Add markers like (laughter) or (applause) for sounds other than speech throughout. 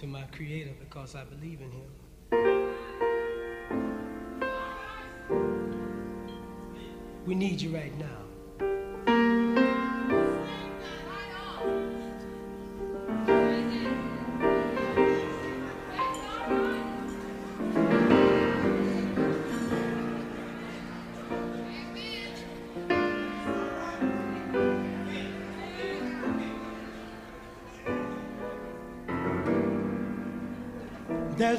to my Creator because I believe in Him. We need you right now.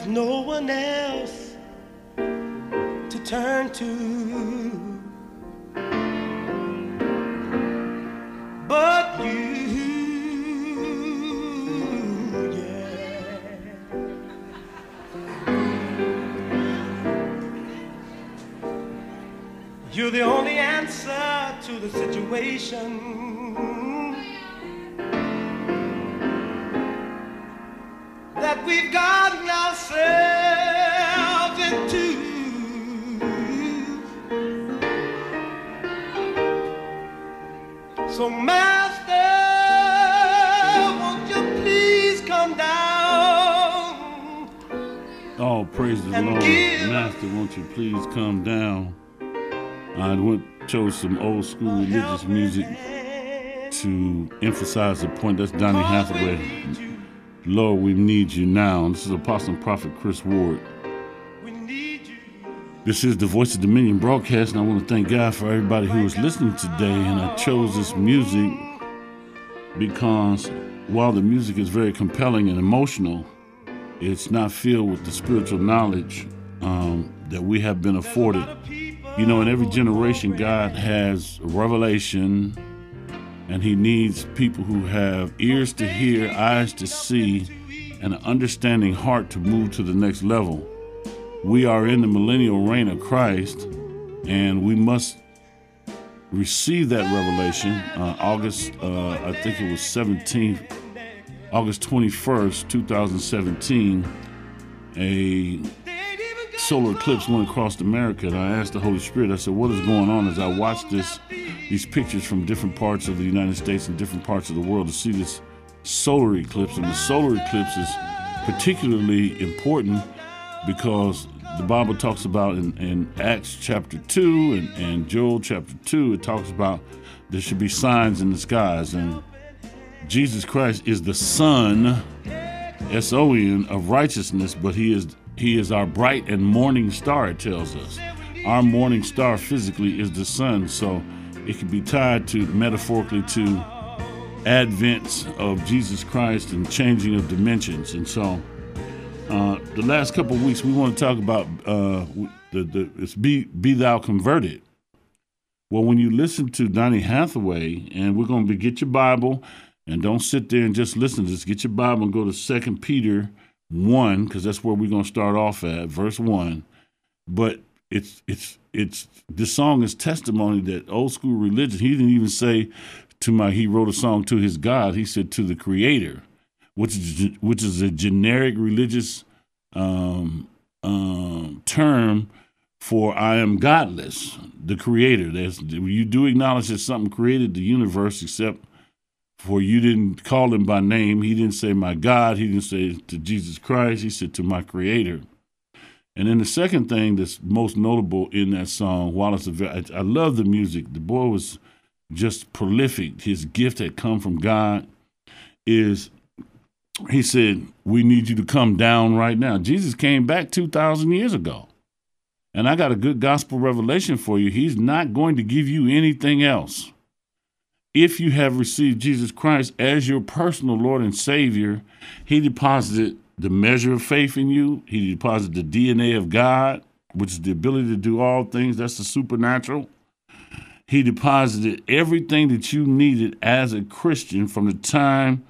There's no one else to turn to but you. Yeah. You're the only answer to the situation. that we've gotten So, Master, won't you please come down? Oh, praise the Lord. give- Master, won't you please come down? I went chose some old school religious music to emphasize the point. That's Donny Hathaway. Lord, we need you now. This is Apostle and Prophet Chris Ward. This is the Voice of Dominion broadcast, and I want to thank God for everybody who is listening today. And I chose this music because while the music is very compelling and emotional, it's not filled with the spiritual knowledge um, that we have been afforded. You know, in every generation, God has revelation, and He needs people who have ears to hear, eyes to see, and an understanding heart to move to the next level. We are in the millennial reign of Christ, and we must receive that revelation. Uh, August, uh, I think it was 17th, August 21st, 2017, a solar eclipse went across America, and I asked the Holy Spirit, I said, What is going on? As I watched this, these pictures from different parts of the United States and different parts of the world to see this solar eclipse. And the solar eclipse is particularly important because the Bible talks about in, in Acts chapter 2 and, and Joel chapter 2, it talks about there should be signs in the skies. And Jesus Christ is the Son, S O N, of righteousness, but He is He is our bright and morning star, it tells us. Our morning star physically is the sun, so it can be tied to metaphorically to advents of Jesus Christ and changing of dimensions. And so uh, the last couple of weeks we want to talk about uh, the, the it's be be thou converted. Well, when you listen to Donny Hathaway, and we're going to be get your Bible, and don't sit there and just listen. Just get your Bible and go to Second Peter one, because that's where we're going to start off at verse one. But it's it's it's this song is testimony that old school religion. He didn't even say to my. He wrote a song to his God. He said to the Creator which is which is a generic religious um, um, term for I am godless, the creator. There's, you do acknowledge that something created the universe, except for you didn't call him by name. He didn't say my God. He didn't say to Jesus Christ. He said to my creator. And then the second thing that's most notable in that song, very, I love the music. The boy was just prolific. His gift had come from God. Is he said, We need you to come down right now. Jesus came back 2,000 years ago. And I got a good gospel revelation for you. He's not going to give you anything else. If you have received Jesus Christ as your personal Lord and Savior, He deposited the measure of faith in you, He deposited the DNA of God, which is the ability to do all things. That's the supernatural. He deposited everything that you needed as a Christian from the time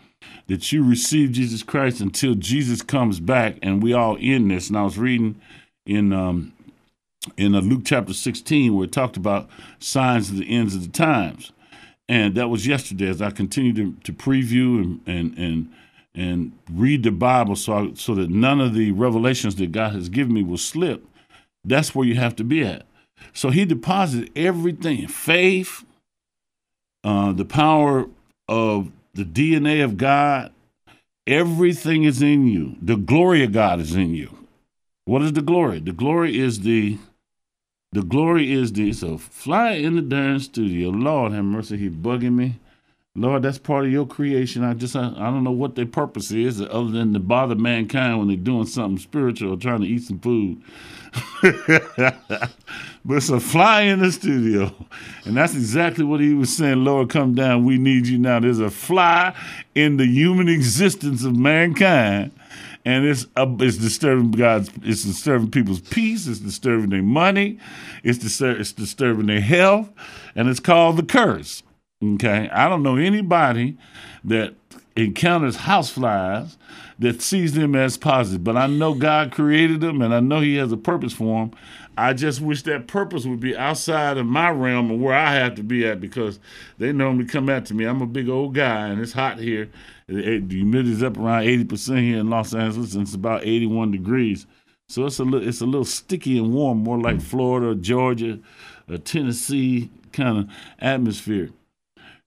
that you receive Jesus Christ until Jesus comes back, and we all in this. And I was reading in um, in uh, Luke chapter 16 where it talked about signs of the ends of the times, and that was yesterday. As I continue to, to preview and and and and read the Bible, so I, so that none of the revelations that God has given me will slip. That's where you have to be at. So He deposited everything: faith, uh, the power of the DNA of God, Everything is in you. The glory of God is in you. What is the glory? The glory is the the glory is the so fly in the darn studio. Lord have mercy, he bugging me. Lord, that's part of your creation. I just I, I don't know what their purpose is other than to bother mankind when they're doing something spiritual or trying to eat some food. (laughs) but it's a fly in the studio. And that's exactly what he was saying. Lord, come down. We need you now. There's a fly in the human existence of mankind. And it's uh, it's disturbing God's it's disturbing people's peace, it's disturbing their money, it's, it's disturbing their health, and it's called the curse. Okay. I don't know anybody that encounters houseflies that sees them as positive, but I know God created them and I know He has a purpose for them. I just wish that purpose would be outside of my realm and where I have to be at because they normally come after me. I'm a big old guy and it's hot here. The humidity's up around 80% here in Los Angeles and it's about 81 degrees. So it's a little, it's a little sticky and warm, more like Florida, Georgia, Tennessee kind of atmosphere.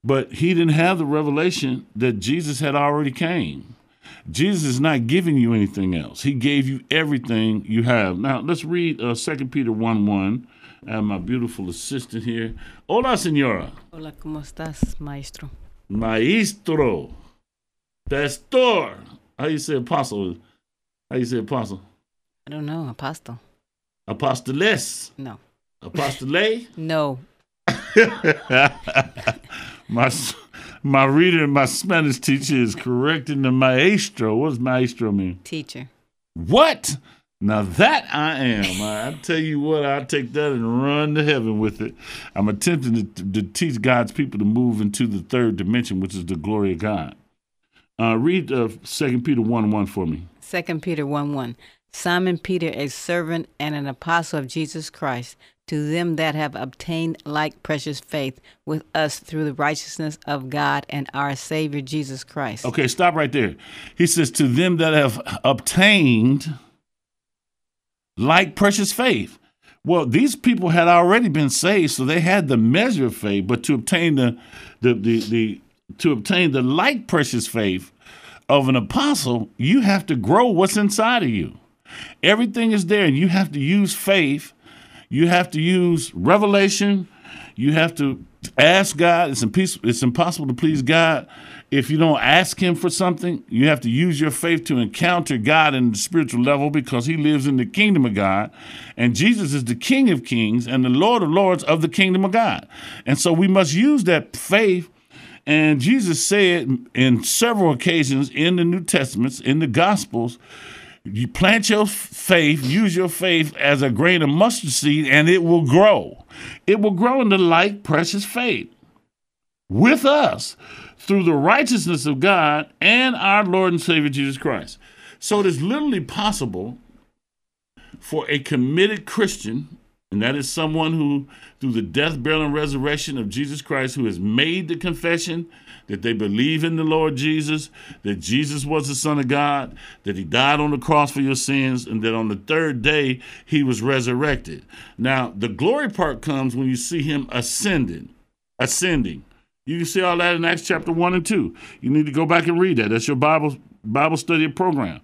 But he didn't have the revelation that Jesus had already came. Jesus is not giving you anything else. He gave you everything you have. Now let's read uh, 2 Peter 1 1. I have my beautiful assistant here. Hola, señora. Hola, ¿cómo estás, maestro? Maestro. Pastor. How you say apostle? How you say apostle? I don't know, apostle. Apostoles. No. Apostole? (laughs) No. (laughs) my my reader, my Spanish teacher is correcting the maestro. What does maestro mean? Teacher. What? Now that I am. I, tell you what, I take that and run to heaven with it. I'm attempting to, to teach God's people to move into the third dimension, which is the glory of God. Uh, read uh, 2 Peter 1 1 for me. 2 Peter 1 1. Simon Peter, a servant and an apostle of Jesus Christ, to them that have obtained like precious faith with us through the righteousness of God and our Savior Jesus Christ. Okay, stop right there. He says, To them that have obtained like precious faith. Well, these people had already been saved, so they had the measure of faith, but to obtain the the the, the to obtain the like precious faith of an apostle, you have to grow what's inside of you. Everything is there, and you have to use faith you have to use revelation. You have to ask God. It's, it's impossible to please God if you don't ask Him for something. You have to use your faith to encounter God in the spiritual level because He lives in the kingdom of God. And Jesus is the King of kings and the Lord of lords of the kingdom of God. And so we must use that faith. And Jesus said in several occasions in the New Testaments, in the Gospels, you plant your faith, use your faith as a grain of mustard seed, and it will grow. It will grow into like precious faith with us through the righteousness of God and our Lord and Savior Jesus Christ. So it is literally possible for a committed Christian, and that is someone who, through the death, burial, and resurrection of Jesus Christ, who has made the confession that they believe in the Lord Jesus, that Jesus was the Son of God, that He died on the cross for your sins, and that on the third day He was resurrected. Now, the glory part comes when you see Him ascending, ascending. You can see all that in Acts chapter 1 and 2. You need to go back and read that. That's your Bible Bible study program.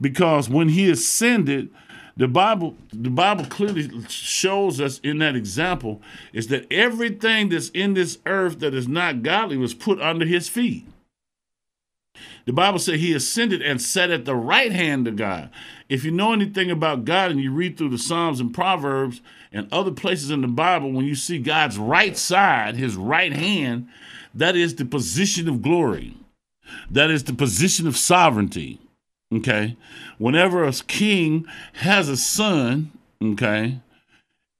Because when he ascended, the Bible, the Bible clearly shows us in that example is that everything that's in this earth that is not godly was put under his feet. The Bible said he ascended and sat at the right hand of God. If you know anything about God and you read through the Psalms and Proverbs and other places in the Bible, when you see God's right side, his right hand, that is the position of glory. That is the position of sovereignty. Okay. Whenever a king has a son, okay,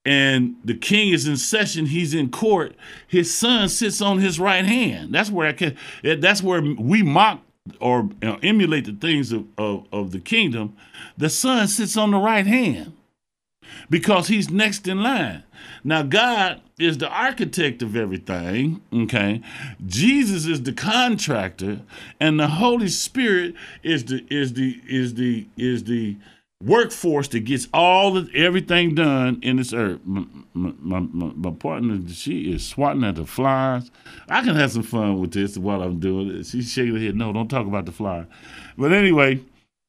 and the king is in session, he's in court, his son sits on his right hand. That's where I can that's where we mock or you know, emulate the things of, of, of the kingdom. The son sits on the right hand because he's next in line. Now, God is the architect of everything, okay? Jesus is the contractor, and the Holy Spirit is the is the is the is the workforce that gets all the everything done in this earth. My, my, my, my, partner, she is swatting at the flies. I can have some fun with this while I'm doing it. She's shaking her head. No, don't talk about the fly. But anyway,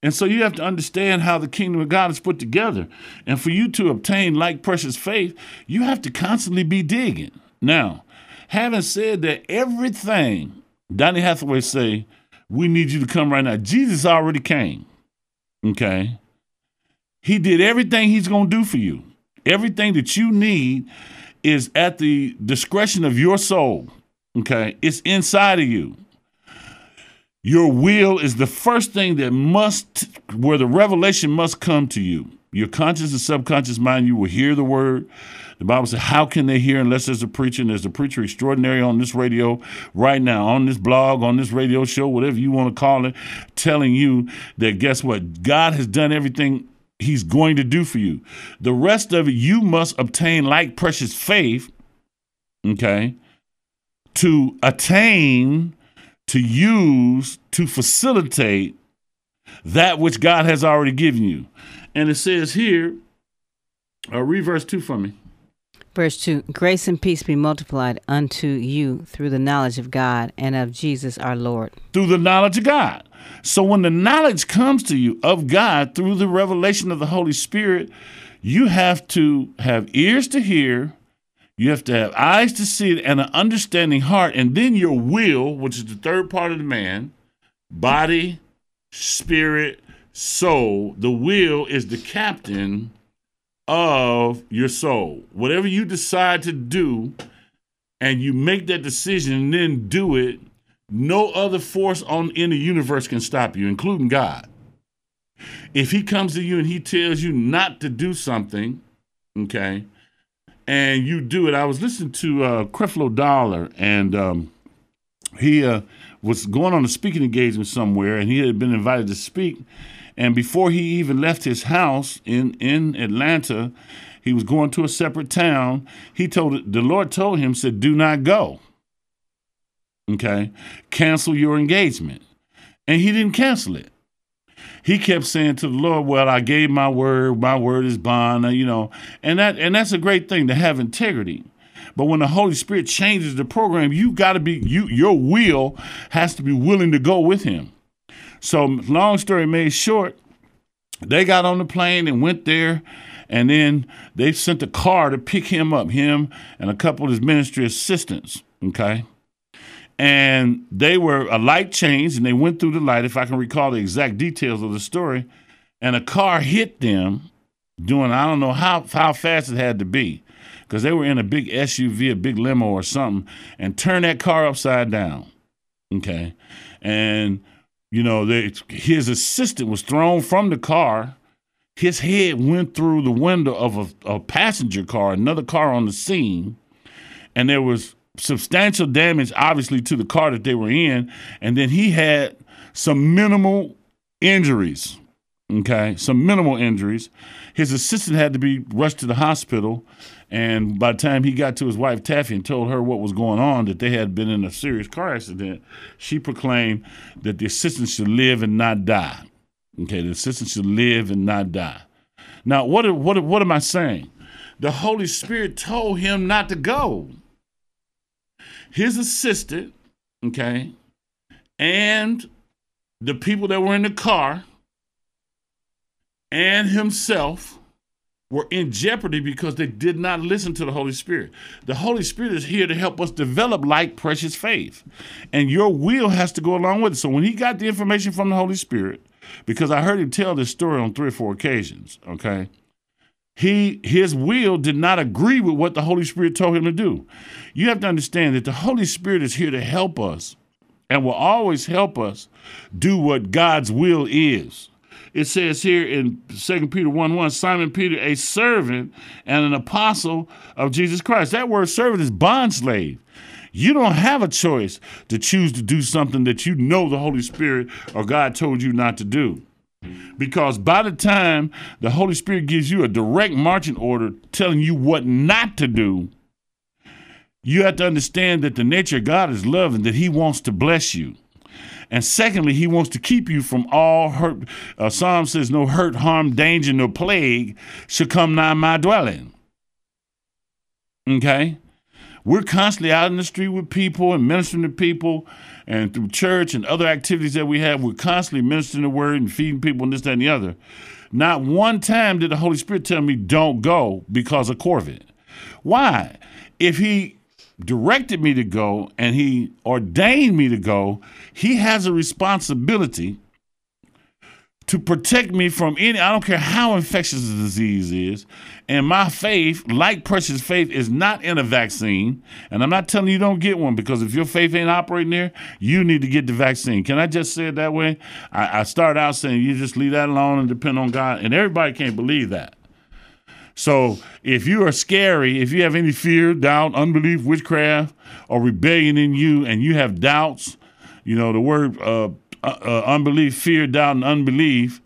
and so you have to understand how the kingdom of God is put together. And for you to obtain like precious faith, you have to constantly be digging. Now, having said that, everything Donny Hathaway say, we need you to come right now. Jesus already came. Okay. He did everything he's going to do for you. Everything that you need is at the discretion of your soul. Okay. It's inside of you. Your will is the first thing that must, where the revelation must come to you. Your conscious and subconscious mind, you will hear the word. The Bible says, How can they hear unless there's a preacher? And there's a preacher extraordinary on this radio right now, on this blog, on this radio show, whatever you want to call it, telling you that guess what? God has done everything He's going to do for you. The rest of it, you must obtain like precious faith, okay, to attain to use to facilitate that which God has already given you. And it says here, uh, read verse 2 for me. Verse 2 Grace and peace be multiplied unto you through the knowledge of God and of Jesus our Lord. Through the knowledge of God. So when the knowledge comes to you of God through the revelation of the Holy Spirit, you have to have ears to hear you have to have eyes to see it and an understanding heart, and then your will, which is the third part of the man, body, spirit, soul. The will is the captain of your soul. Whatever you decide to do, and you make that decision and then do it, no other force on in the universe can stop you, including God. If he comes to you and he tells you not to do something, okay, and you do it. I was listening to uh, Creflo Dollar, and um, he uh, was going on a speaking engagement somewhere, and he had been invited to speak. And before he even left his house in in Atlanta, he was going to a separate town. He told the Lord told him said, "Do not go." Okay, cancel your engagement, and he didn't cancel it he kept saying to the Lord, "Well, I gave my word. My word is bond." Uh, you know, and that and that's a great thing to have integrity. But when the Holy Spirit changes the program, you got to be you. Your will has to be willing to go with Him. So, long story made short, they got on the plane and went there, and then they sent a car to pick him up, him and a couple of his ministry assistants. Okay and they were a light changed and they went through the light if i can recall the exact details of the story. And a car hit them doing i don't know how, how fast it had to be. Because they were in a big suv a big limo or something and turned that car upside down. Okay? And you know they, his assistant was thrown from the car. His head went through the window of a, a passenger car another car on the scene. And there was substantial damage, obviously, to the car that they were in, and then he had some minimal injuries. Okay, some minimal injuries. His assistant had to be rushed to the hospital, and by the time he got to his wife Taffy and told her what was going on, that they had been in a serious car accident, she proclaimed that the assistant should live and not die. Okay, the assistant should live and not die. Now, what what what am I saying? The Holy Spirit told him not to go his assistant, okay, and the people that were in the car and himself were in jeopardy because they did not listen to the Holy Spirit. The Holy Spirit is here to help us develop like precious faith. And your will has to go along with it. So when he got the information from the Holy Spirit, because I heard him tell this story on three or four occasions, okay? He his will did not agree with what the Holy Spirit told him to do. You have to understand that the Holy Spirit is here to help us and will always help us do what God's will is. It says here in 2 Peter 1 1, Simon Peter, a servant and an apostle of Jesus Christ. That word servant is bond slave. You don't have a choice to choose to do something that you know the Holy Spirit or God told you not to do. Because by the time the Holy Spirit gives you a direct marching order telling you what not to do, you have to understand that the nature of God is love and that He wants to bless you. And secondly, he wants to keep you from all hurt. Uh, Psalm says, No hurt, harm, danger, no plague shall come nigh my dwelling. Okay? We're constantly out in the street with people and ministering to people and through church and other activities that we have. We're constantly ministering the word and feeding people and this, that, and the other. Not one time did the Holy Spirit tell me, don't go because of COVID. Why? If he directed me to go and he ordained me to go, he has a responsibility to protect me from any, I don't care how infectious the disease is. And my faith, like precious faith, is not in a vaccine. And I'm not telling you don't get one because if your faith ain't operating there, you need to get the vaccine. Can I just say it that way? I, I start out saying you just leave that alone and depend on God. And everybody can't believe that. So if you are scary, if you have any fear, doubt, unbelief, witchcraft, or rebellion in you, and you have doubts, you know, the word uh, uh, uh, unbelief, fear, doubt, and unbelief,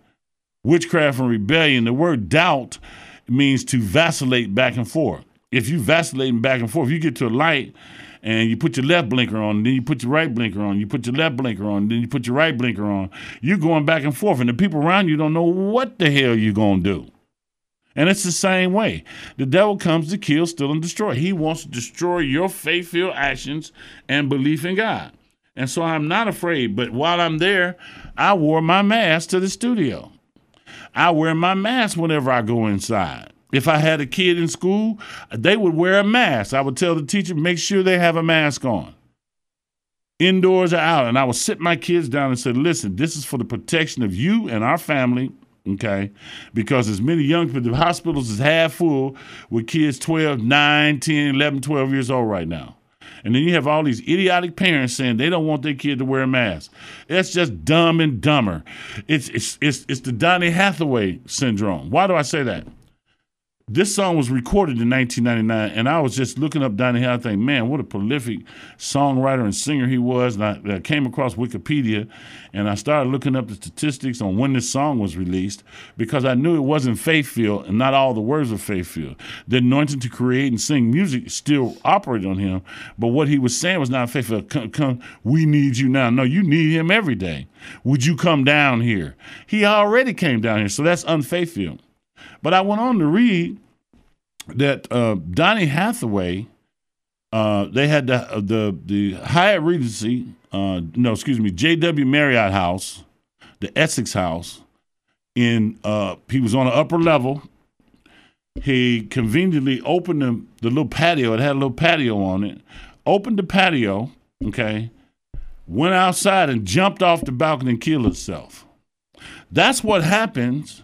witchcraft, and rebellion, the word doubt means to vacillate back and forth. If you vacillating back and forth, you get to a light and you put your left blinker on, then you put your right blinker on, you put your left blinker on, then you put your right blinker on. You're going back and forth, and the people around you don't know what the hell you're going to do. And it's the same way. The devil comes to kill, steal, and destroy. He wants to destroy your faith filled actions and belief in God. And so I'm not afraid. But while I'm there, I wore my mask to the studio. I wear my mask whenever I go inside. If I had a kid in school, they would wear a mask. I would tell the teacher, make sure they have a mask on. Indoors or out. And I would sit my kids down and say, listen, this is for the protection of you and our family okay? Because as many young people, the hospitals is half full with kids 12, 9, 10, 11, 12 years old right now. And then you have all these idiotic parents saying they don't want their kid to wear a mask. That's just dumb and dumber. It's, it's, it's, it's the Donny Hathaway syndrome. Why do I say that? This song was recorded in 1999, and I was just looking up Donny Hill. I think, man, what a prolific songwriter and singer he was. And I, I, came across Wikipedia, and I started looking up the statistics on when this song was released because I knew it wasn't faith filled, and not all the words were faith filled. The anointing to create and sing music still operated on him, but what he was saying was not faith filled. Come, come, we need you now. No, you need him every day. Would you come down here? He already came down here, so that's unfaithful. But I went on to read that uh, Donny Hathaway, uh, they had the the the Hyatt Regency, uh, no, excuse me, J.W. Marriott House, the Essex House. In uh, he was on the upper level. He conveniently opened the, the little patio. It had a little patio on it. Opened the patio, okay. Went outside and jumped off the balcony and killed himself. That's what happens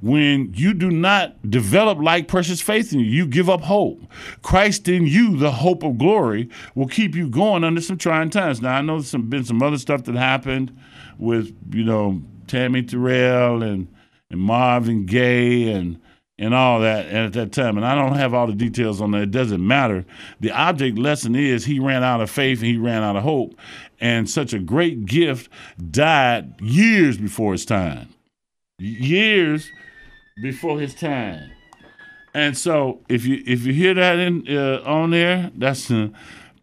when you do not develop like precious faith in you, you give up hope. Christ in you, the hope of glory, will keep you going under some trying times. Now I know there's some, been some other stuff that happened with you know Tammy Terrell and and Marvin Gaye and and all that at that time. And I don't have all the details on that. It doesn't matter. The object lesson is he ran out of faith and he ran out of hope. And such a great gift died years before his time. Years before his time. And so if you if you hear that in uh, on there, that's uh,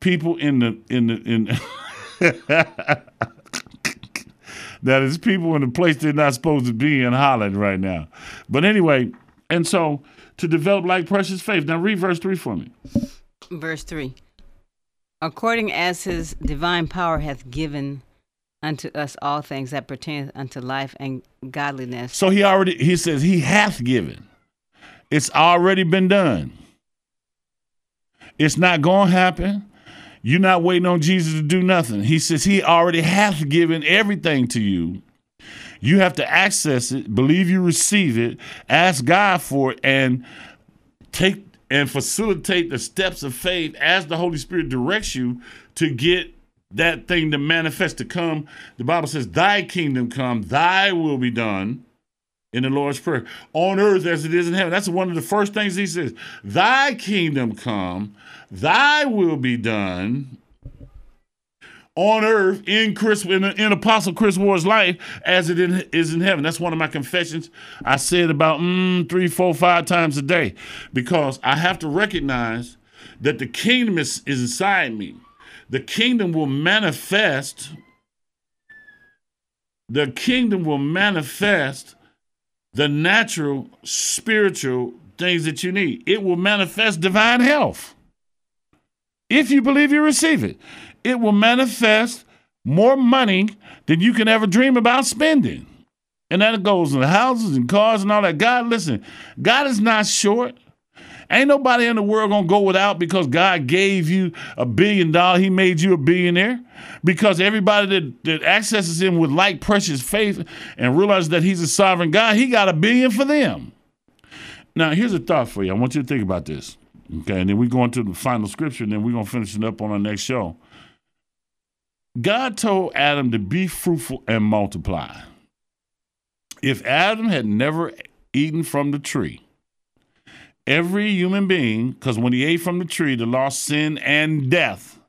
people in the in the in (laughs) that is people in the place they're not supposed to be in Holland right now. But anyway, and so to develop like precious faith. Now read verse three for me. Verse three. According as his divine power hath given unto us all things that pertain unto life and godliness. So he already he says he hath given. It's already been done. It's not going to happen. You're not waiting on Jesus to do nothing. He says he already hath given everything to you. You have to access it, believe you receive it, ask God for it, and take and facilitate the steps of faith as the Holy Spirit directs you to get that thing to manifest to come. The Bible says, Thy kingdom come, thy will be done in the Lord's Prayer on earth as it is in heaven. That's one of the first things he says. Thy kingdom come, thy will be done on earth in Chris in, in Apostle Chris Ward's life as it in, is in heaven. That's one of my confessions. I say it about mm, three, four, five times a day because I have to recognize that the kingdom is, is inside me the kingdom will manifest the kingdom will manifest the natural, spiritual things that you need. It will manifest divine health. If you believe you receive it, it will manifest more money than you can ever dream about spending. And that goes in houses and cars and all that. God, listen, God is not short. Ain't nobody in the world gonna go without because God gave you a billion dollars. He made you a billionaire. Because everybody that, that accesses him with like precious faith and realizes that he's a sovereign God, he got a billion for them. Now, here's a thought for you. I want you to think about this. Okay, and then we go into the final scripture, and then we're gonna finish it up on our next show. God told Adam to be fruitful and multiply. If Adam had never eaten from the tree, every human being, because when he ate from the tree, the law, sin, and death,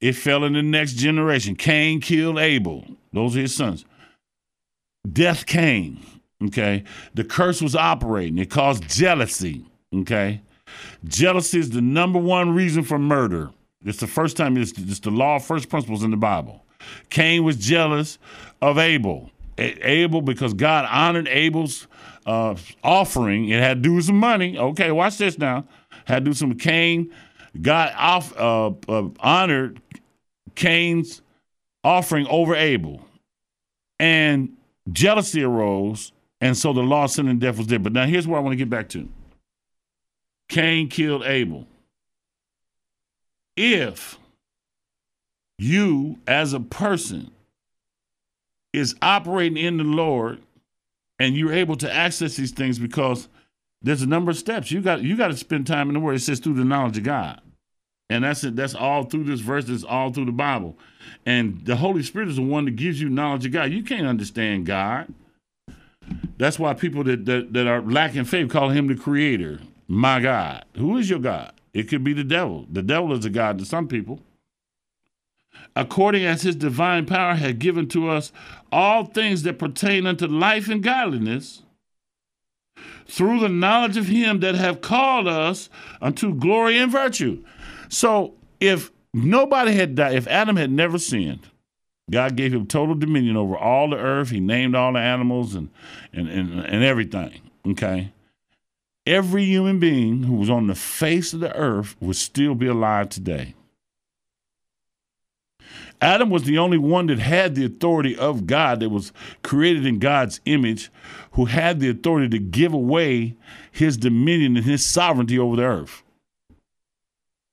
it fell in the next generation. Cain killed Abel. Those are his sons. Death came. Okay. The curse was operating. It caused jealousy. Okay. Jealousy is the number one reason for murder. It's the first time it's, it's the law of first principles in the Bible. Cain was jealous of Abel. Abel, because God honored Abel's uh, offering. It had to do with some money. Okay, watch this now. Had to do some Cain. God off, uh, uh, honored Cain's offering over Abel, and jealousy arose, and so the law sin and death was there. But now here's where I want to get back to. Cain killed Abel. If you as a person is operating in the Lord and you're able to access these things because there's a number of steps. You got you got to spend time in the Word. It says through the knowledge of God, and that's it. That's all through this verse. That's all through the Bible, and the Holy Spirit is the one that gives you knowledge of God. You can't understand God. That's why people that that, that are lacking faith call Him the Creator, my God. Who is your God? It could be the devil. The devil is a God to some people according as his divine power had given to us all things that pertain unto life and godliness, through the knowledge of him that have called us unto glory and virtue. So if nobody had died, if Adam had never sinned, God gave him total dominion over all the earth. He named all the animals and and, and, and everything. Okay. Every human being who was on the face of the earth would still be alive today. Adam was the only one that had the authority of God, that was created in God's image, who had the authority to give away his dominion and his sovereignty over the earth.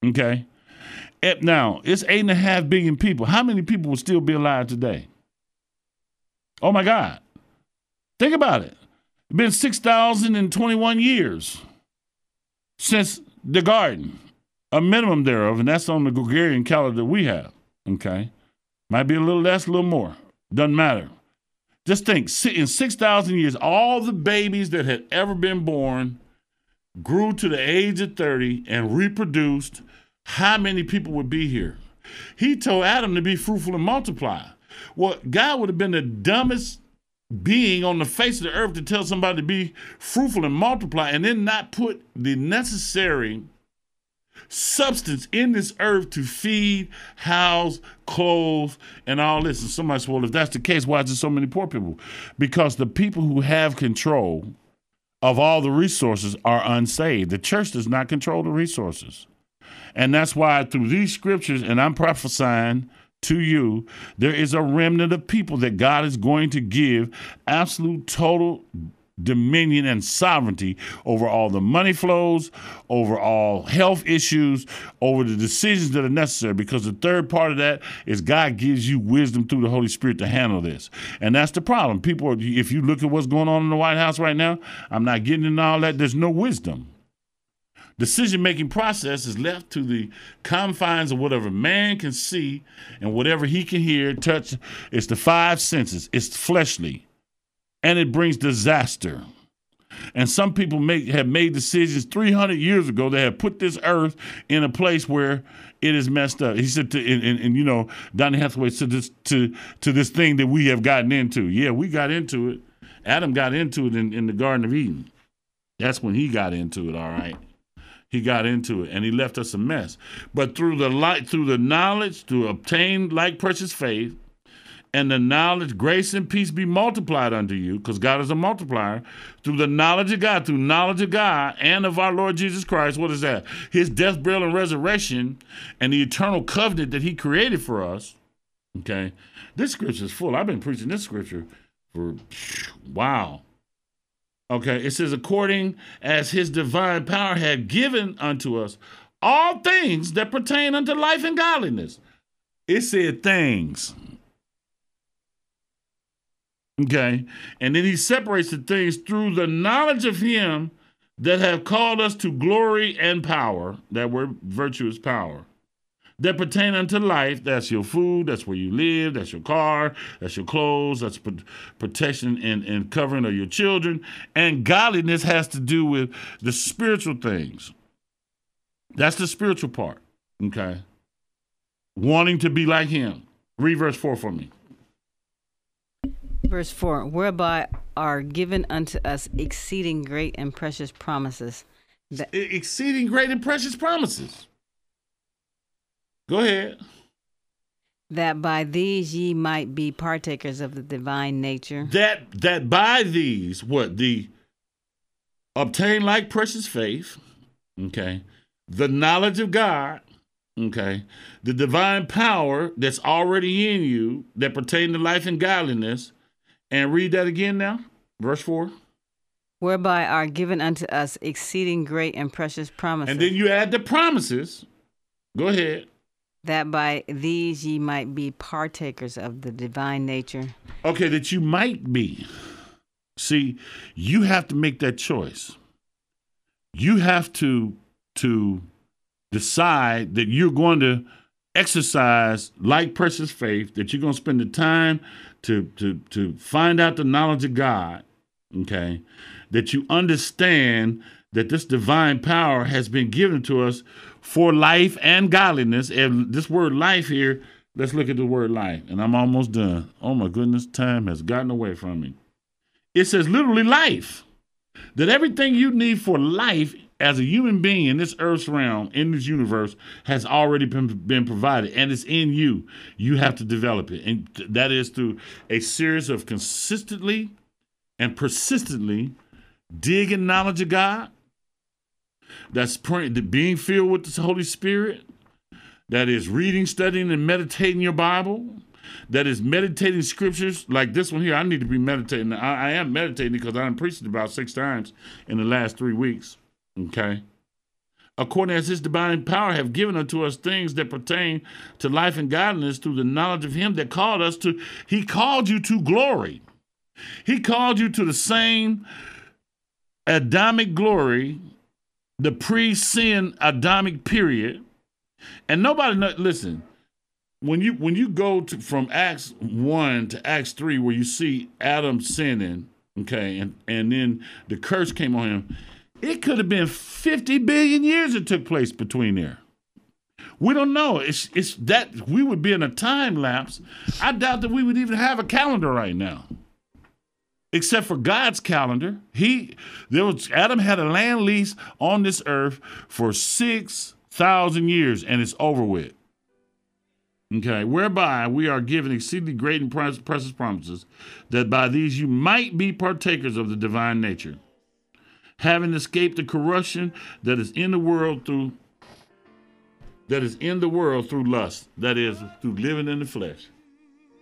Okay? Now, it's eight and a half billion people. How many people would still be alive today? Oh my God. Think about it. It's been 6,021 years since the garden, a minimum thereof, and that's on the Gregorian calendar we have. Okay. Might be a little less, a little more. Doesn't matter. Just think in 6,000 years, all the babies that had ever been born grew to the age of 30 and reproduced. How many people would be here? He told Adam to be fruitful and multiply. Well, God would have been the dumbest being on the face of the earth to tell somebody to be fruitful and multiply and then not put the necessary substance in this earth to feed, house, clothe, and all this. And somebody said, well, if that's the case, why is there so many poor people? Because the people who have control of all the resources are unsaved. The church does not control the resources. And that's why through these scriptures, and I'm prophesying to you, there is a remnant of people that God is going to give absolute total dominion and sovereignty over all the money flows, over all health issues, over the decisions that are necessary. Because the third part of that is God gives you wisdom through the Holy Spirit to handle this. And that's the problem. People, are, if you look at what's going on in the White House right now, I'm not getting into all that. There's no wisdom. Decision making process is left to the confines of whatever man can see and whatever he can hear, touch. It's the five senses, it's fleshly and it brings disaster. And some people make have made decisions 300 years ago that have put this earth in a place where it is messed up. He said, to, and, and, and you know, Donny Hathaway said this to to this thing that we have gotten into. Yeah, we got into it. Adam got into it in, in the Garden of Eden. That's when he got into it. All right, he got into it, and he left us a mess. But through the light, through the knowledge to obtain like precious faith, and the knowledge, grace and peace be multiplied unto you, because God is a multiplier, through the knowledge of God, through knowledge of God and of our Lord Jesus Christ. What is that? His death, burial, and resurrection, and the eternal covenant that He created for us. Okay. This scripture is full. I've been preaching this scripture for wow. Okay, it says, according as his divine power had given unto us all things that pertain unto life and godliness. It said things. Okay. And then he separates the things through the knowledge of him that have called us to glory and power. That word virtue is power. That pertain unto life. That's your food. That's where you live. That's your car. That's your clothes. That's protection and, and covering of your children. And godliness has to do with the spiritual things. That's the spiritual part. Okay. Wanting to be like him. Read verse 4 for me verse 4 whereby are given unto us exceeding great and precious promises. That exceeding great and precious promises. Go ahead. That by these ye might be partakers of the divine nature. That that by these what the obtain like precious faith okay the knowledge of god okay the divine power that's already in you that pertain to life and godliness and read that again now, verse 4. Whereby are given unto us exceeding great and precious promises. And then you add the promises. Go ahead. That by these ye might be partakers of the divine nature. Okay, that you might be. See, you have to make that choice. You have to to decide that you're going to exercise like precious faith, that you're going to spend the time to to to find out the knowledge of God, okay, that you understand that this divine power has been given to us for life and godliness. And this word life here, let's look at the word life. And I'm almost done. Oh my goodness, time has gotten away from me. It says literally life. That everything you need for life as a human being in this earth's realm, in this universe, has already been, been provided and it's in you. You have to develop it. And that is through a series of consistently and persistently digging knowledge of God. That's being filled with the Holy Spirit. That is reading, studying, and meditating your Bible. That is meditating scriptures like this one here. I need to be meditating. I, I am meditating because I'm preaching about six times in the last three weeks. Okay. According as his divine power have given unto us things that pertain to life and godliness through the knowledge of him that called us to, he called you to glory. He called you to the same Adamic glory, the pre-sin Adamic period. And nobody listen, when you when you go to, from Acts 1 to Acts 3 where you see Adam sinning, okay, and and then the curse came on him, it could have been 50 billion years it took place between there. We don't know. It's it's that we would be in a time lapse. I doubt that we would even have a calendar right now. Except for God's calendar. He there was Adam had a land lease on this earth for 6,000 years and it's over with. Okay, whereby we are given exceedingly great and precious promises, that by these you might be partakers of the divine nature having escaped the corruption that is in the world through that is in the world through lust, that is through living in the flesh.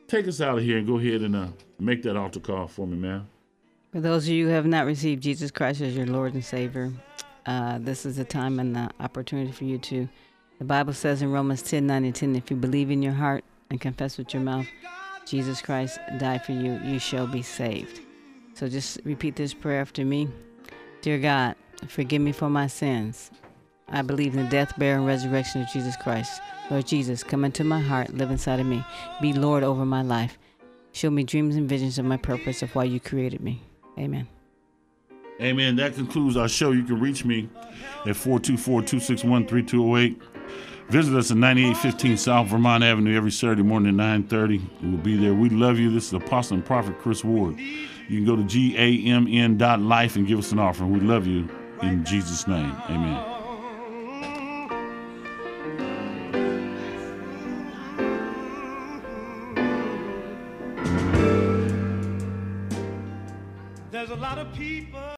Take us out of here and go ahead and uh, make that altar call for me, man. For those of you who have not received Jesus Christ as your Lord and Savior, uh, this is a time and the opportunity for you to. The Bible says in Romans 10 9 and 10, if you believe in your heart and confess with your mouth, Jesus Christ died for you, you shall be saved. So just repeat this prayer after me. Dear God, forgive me for my sins. I believe in the death, burial, and resurrection of Jesus Christ. Lord Jesus, come into my heart, live inside of me. Be Lord over my life. Show me dreams and visions of my purpose of why you created me. Amen. Amen. That concludes our show. You can reach me at 424 261 3208. Visit us at 9815 South Vermont Avenue every Saturday morning at 930. We'll be there. We love you. This is Apostle and Prophet Chris Ward. You can go to gamn.life and give us an offering. We love you in Jesus' name. Amen.